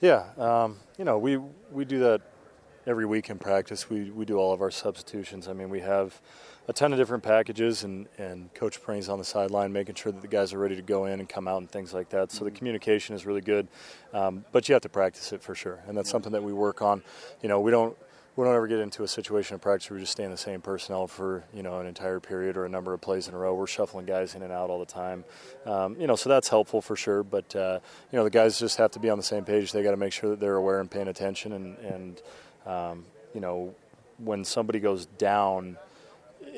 Yeah, um, you know, we we do that every week in practice. We we do all of our substitutions. I mean, we have a ton of different packages, and and Coach Prinny's on the sideline making sure that the guys are ready to go in and come out and things like that. So the communication is really good, um, but you have to practice it for sure, and that's something that we work on. You know, we don't we don't ever get into a situation of practice where we just stay in the same personnel for you know an entire period or a number of plays in a row. We're shuffling guys in and out all the time, um, you know, so that's helpful for sure. But uh, you know, the guys just have to be on the same page. They got to make sure that they're aware and paying attention, and and um, you know, when somebody goes down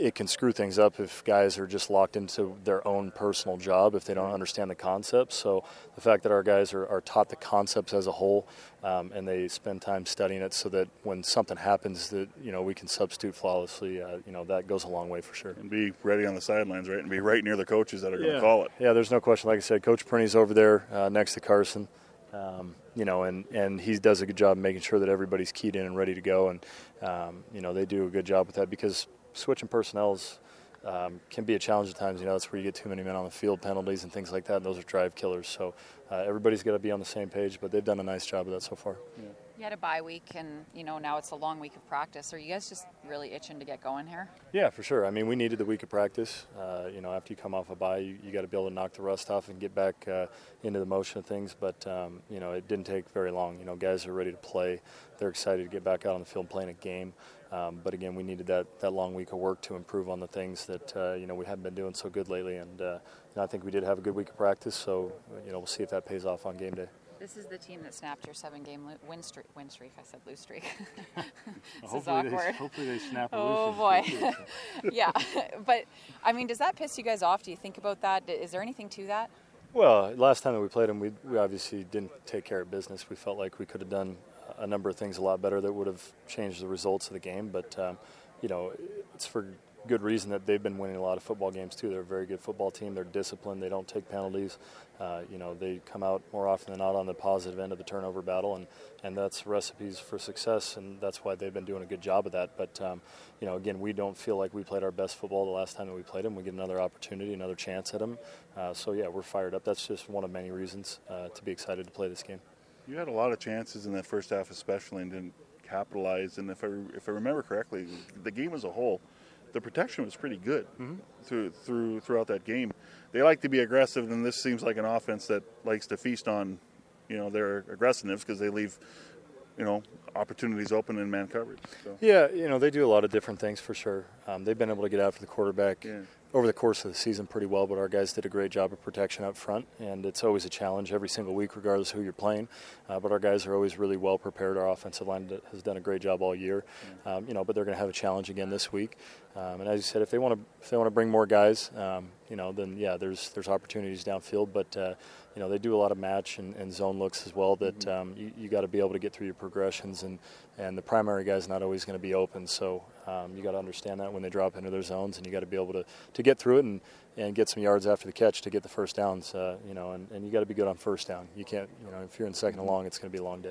it can screw things up if guys are just locked into their own personal job if they don't understand the concepts. So the fact that our guys are, are taught the concepts as a whole um, and they spend time studying it, so that when something happens, that you know we can substitute flawlessly. Uh, you know that goes a long way for sure. And be ready on the sidelines, right? And be right near the coaches that are going to Yeah. call it. Yeah, there's no question. Like I said, Coach Prinny's over there uh, next to Carson. Um, you know, and, and he does a good job making sure that everybody's keyed in and ready to go. And, um, you know, they do a good job with that because switching personnels um, can be a challenge at times. You know, that's where you get too many men on the field, penalties and things like that. And those are drive killers. So uh, everybody's got to be on the same page, but they've done a nice job of that so far. You had a bye week, and you know now it's a long week of practice. Are you guys just really itching to get going here? Yeah, for sure. I mean, we needed the week of practice. Uh, you know, after you come off a bye, you, you got to be able to knock the rust off and get back uh, into the motion of things. But um, you know, it didn't take very long. You know, guys are ready to play. They're excited to get back out on the field playing a game. Um, but again, we needed that, that long week of work to improve on the things that uh, you know we haven't been doing so good lately. And uh, know, I think we did have a good week of practice. So you know, we'll see if that pays off on game day. This is the team that snapped your seven-game lo- win streak. Win streak. I said lose streak. this is Hopefully they- awkward. hopefully they snap Oh losing boy. yeah, but I mean, does that piss you guys off? Do you think about that? Is there anything to that? Well, last time that we played them, we, we obviously didn't take care of business. We felt like we could have done a number of things a lot better that would have changed the results of the game. But, um, you know, it's for good reason that they've been winning a lot of football games, too. They're a very good football team. They're disciplined. They don't take penalties. Uh, you know, they come out more often than not on the positive end of the turnover battle, and, and that's recipes for success, and that's why they've been doing a good job of that. But, um, you know, again, we don't feel like we played our best football the last time that we played them. We get another opportunity, another chance at them. Uh, so, yeah, we're fired up. That's just one of many reasons uh, to be excited to play this game. You had a lot of chances in that first half, especially, and didn't capitalize. And if I if I remember correctly, the game as a whole, the protection was pretty good through through throughout that game. They like to be aggressive, and this seems like an offense that likes to feast on, you know, their aggressiveness because they leave, you know, opportunities open in man coverage. So. Yeah, you know, they do a lot of different things for sure. Um, they've been able to get after the quarterback Yeah. Over the course of the season pretty well, but our guys did a great job of protection up front, and it's always a challenge every single week, regardless who you're playing. Uh, but our guys are always really well prepared. Our offensive line has done a great job all year, um, you know. But they're going to have a challenge again this week. Um, and as you said, if they want to, if they want to bring more guys, um, you know, then yeah, there's there's opportunities downfield. But uh, you know, they do a lot of match and, and zone looks as well. That um, you, you got to be able to get through your progressions, and and the primary guy's not always going to be open. So um, you got to understand that when they drop into their zones, and you got to be able to, to get through it and, and get some yards after the catch to get the first downs. Uh, you know, and, and you got to be good on first down. You can't, you know, if you're in second and long, it's going to be a long day.